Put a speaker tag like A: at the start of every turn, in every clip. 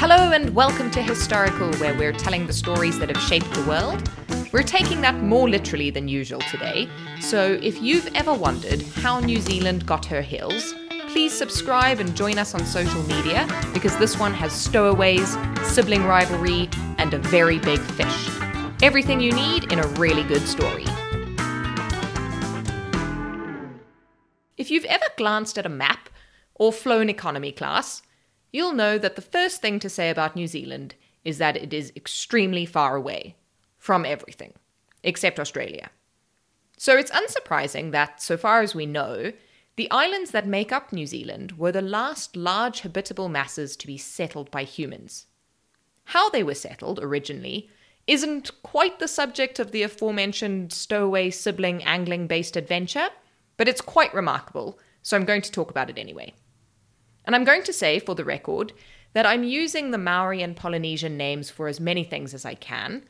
A: Hello and welcome to Historical, where we're telling the stories that have shaped the world. We're taking that more literally than usual today, so if you've ever wondered how New Zealand got her hills, please subscribe and join us on social media because this one has stowaways, sibling rivalry, and a very big fish. Everything you need in a really good story. If you've ever glanced at a map or flown economy class, you'll know that the first thing to say about New Zealand is that it is extremely far away from everything, except Australia. So it's unsurprising that, so far as we know, the islands that make up New Zealand were the last large habitable masses to be settled by humans. How they were settled originally isn't quite the subject of the aforementioned stowaway sibling angling based adventure, but it's quite remarkable, so I'm going to talk about it anyway. And I'm going to say, for the record, that I'm using the Maori and Polynesian names for as many things as I can.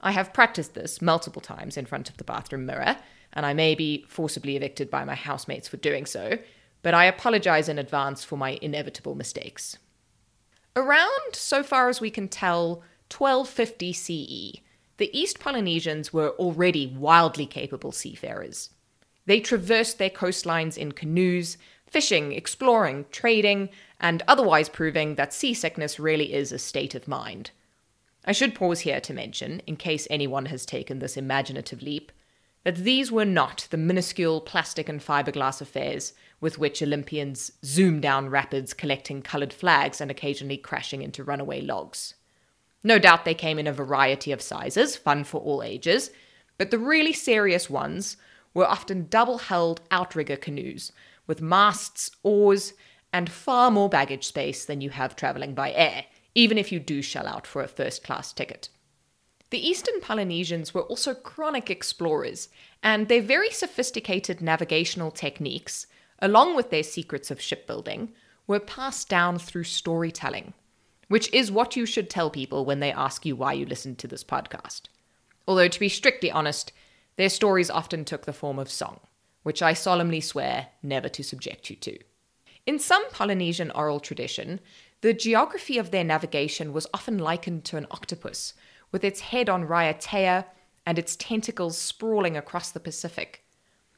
A: I have practiced this multiple times in front of the bathroom mirror, and I may be forcibly evicted by my housemates for doing so, but I apologize in advance for my inevitable mistakes. Around, so far as we can tell, 1250 CE, the East Polynesians were already wildly capable seafarers. They traversed their coastlines in canoes, fishing, exploring, trading, and otherwise proving that seasickness really is a state of mind. I should pause here to mention, in case anyone has taken this imaginative leap, that these were not the minuscule plastic and fiberglass affairs with which Olympians zoom down rapids collecting coloured flags and occasionally crashing into runaway logs. No doubt they came in a variety of sizes, fun for all ages, but the really serious ones were often double hulled outrigger canoes with masts, oars, and far more baggage space than you have travelling by air, even if you do shell out for a first class ticket. The Eastern Polynesians were also chronic explorers, and their very sophisticated navigational techniques, along with their secrets of shipbuilding, were passed down through storytelling, which is what you should tell people when they ask you why you listen to this podcast. Although, to be strictly honest, their stories often took the form of song which I solemnly swear never to subject you to. In some Polynesian oral tradition, the geography of their navigation was often likened to an octopus, with its head on Raiatea and its tentacles sprawling across the Pacific.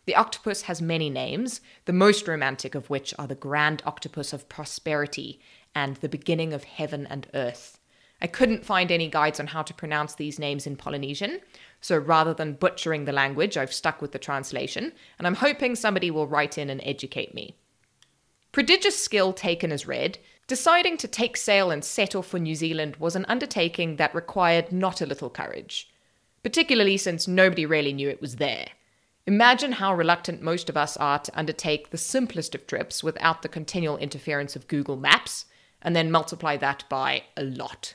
A: The octopus has many names, the most romantic of which are the Grand Octopus of Prosperity and the Beginning of Heaven and Earth. I couldn't find any guides on how to pronounce these names in Polynesian, so rather than butchering the language, I've stuck with the translation, and I'm hoping somebody will write in and educate me. Prodigious skill taken as read, deciding to take sail and set off for New Zealand was an undertaking that required not a little courage, particularly since nobody really knew it was there. Imagine how reluctant most of us are to undertake the simplest of trips without the continual interference of Google Maps, and then multiply that by a lot.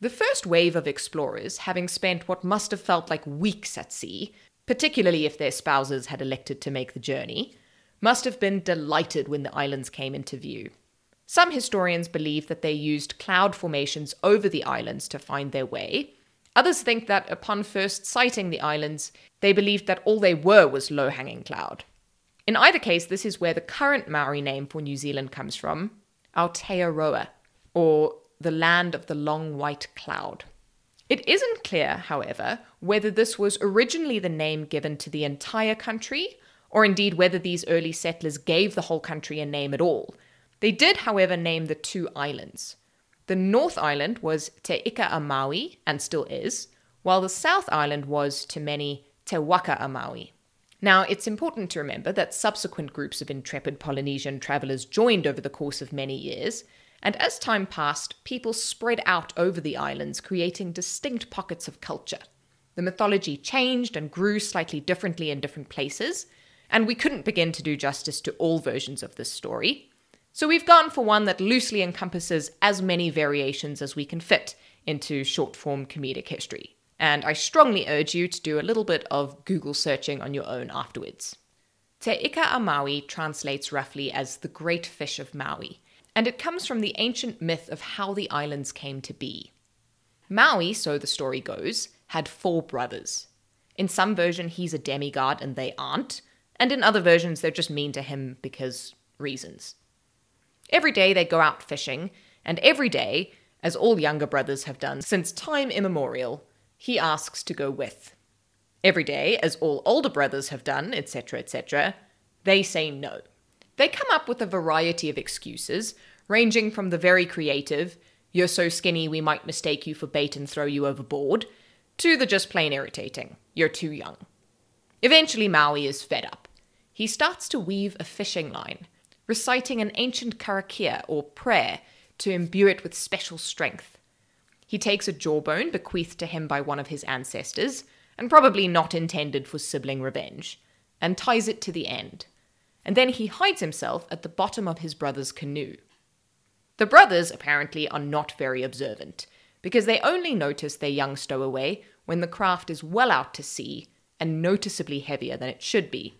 A: The first wave of explorers, having spent what must have felt like weeks at sea, particularly if their spouses had elected to make the journey, must have been delighted when the islands came into view. Some historians believe that they used cloud formations over the islands to find their way. Others think that upon first sighting the islands, they believed that all they were was low hanging cloud. In either case, this is where the current Maori name for New Zealand comes from, Aotearoa, or the land of the long white cloud. It isn't clear, however, whether this was originally the name given to the entire country, or indeed whether these early settlers gave the whole country a name at all. They did, however, name the two islands. The North Island was Te Ika a Maui, and still is, while the South Island was, to many, Te Waka a Maui. Now, it's important to remember that subsequent groups of intrepid Polynesian travellers joined over the course of many years, and as time passed, people spread out over the islands, creating distinct pockets of culture. The mythology changed and grew slightly differently in different places, and we couldn't begin to do justice to all versions of this story. So we've gone for one that loosely encompasses as many variations as we can fit into short form comedic history. And I strongly urge you to do a little bit of Google searching on your own afterwards. Te Ika a Maui translates roughly as the great fish of Maui, and it comes from the ancient myth of how the islands came to be. Maui, so the story goes, had four brothers. In some version, he's a demigod and they aren't, and in other versions, they're just mean to him because reasons. Every day they go out fishing, and every day as all younger brothers have done since time immemorial, he asks to go with. Every day, as all older brothers have done, etc., etc., they say no. They come up with a variety of excuses, ranging from the very creative, you're so skinny we might mistake you for bait and throw you overboard, to the just plain irritating, you're too young. Eventually, Maui is fed up. He starts to weave a fishing line, reciting an ancient karakia or prayer to imbue it with special strength. He takes a jawbone bequeathed to him by one of his ancestors, and probably not intended for sibling revenge, and ties it to the end. And then he hides himself at the bottom of his brother's canoe. The brothers apparently are not very observant, because they only notice their young stowaway when the craft is well out to sea and noticeably heavier than it should be.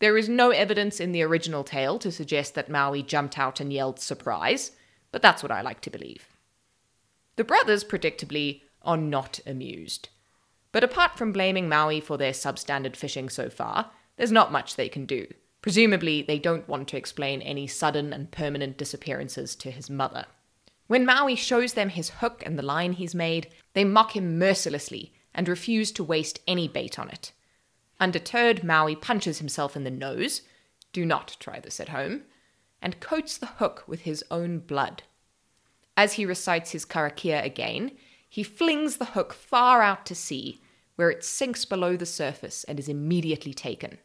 A: There is no evidence in the original tale to suggest that Maui jumped out and yelled surprise, but that's what I like to believe. The brothers, predictably, are not amused. But apart from blaming Maui for their substandard fishing so far, there's not much they can do. Presumably, they don't want to explain any sudden and permanent disappearances to his mother. When Maui shows them his hook and the line he's made, they mock him mercilessly and refuse to waste any bait on it. Undeterred, Maui punches himself in the nose do not try this at home and coats the hook with his own blood. As he recites his karakia again, he flings the hook far out to sea, where it sinks below the surface and is immediately taken.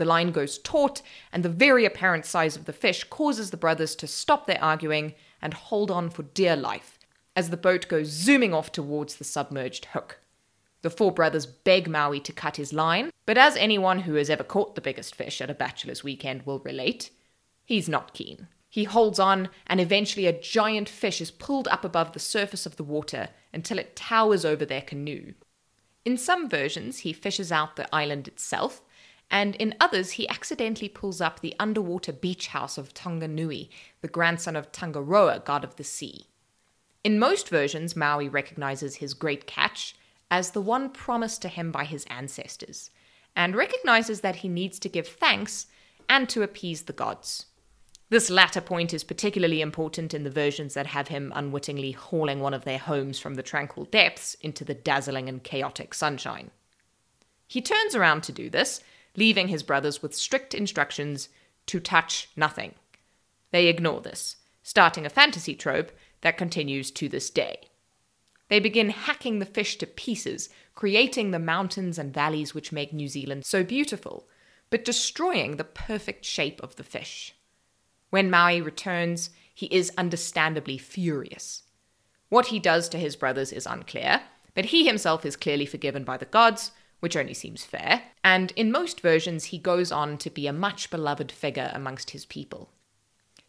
A: The line goes taut, and the very apparent size of the fish causes the brothers to stop their arguing and hold on for dear life as the boat goes zooming off towards the submerged hook. The four brothers beg Maui to cut his line, but as anyone who has ever caught the biggest fish at a bachelor's weekend will relate, he's not keen. He holds on, and eventually a giant fish is pulled up above the surface of the water until it towers over their canoe. In some versions, he fishes out the island itself, and in others he accidentally pulls up the underwater beach house of Tonganui, the grandson of Tangaroa, god of the sea. In most versions, Maui recognizes his great catch as the one promised to him by his ancestors, and recognizes that he needs to give thanks and to appease the gods. This latter point is particularly important in the versions that have him unwittingly hauling one of their homes from the tranquil depths into the dazzling and chaotic sunshine. He turns around to do this, leaving his brothers with strict instructions to touch nothing. They ignore this, starting a fantasy trope that continues to this day. They begin hacking the fish to pieces, creating the mountains and valleys which make New Zealand so beautiful, but destroying the perfect shape of the fish. When Maui returns, he is understandably furious. What he does to his brothers is unclear, but he himself is clearly forgiven by the gods, which only seems fair, and in most versions he goes on to be a much beloved figure amongst his people.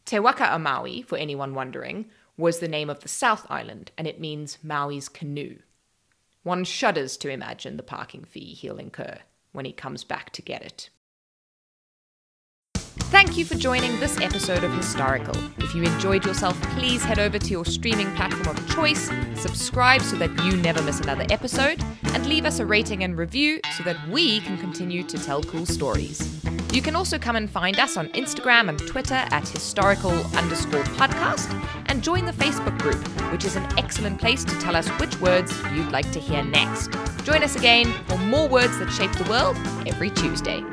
A: Te Waka o Maui, for anyone wondering, was the name of the South Island, and it means Maui's canoe. One shudders to imagine the parking fee he'll incur when he comes back to get it. Thank you for joining this episode of Historical. If you enjoyed yourself, please head over to your streaming platform of choice, subscribe so that you never miss another episode, and leave us a rating and review so that we can continue to tell cool stories. You can also come and find us on Instagram and Twitter at historical underscore podcast and join the Facebook group, which is an excellent place to tell us which words you'd like to hear next. Join us again for more words that shape the world every Tuesday.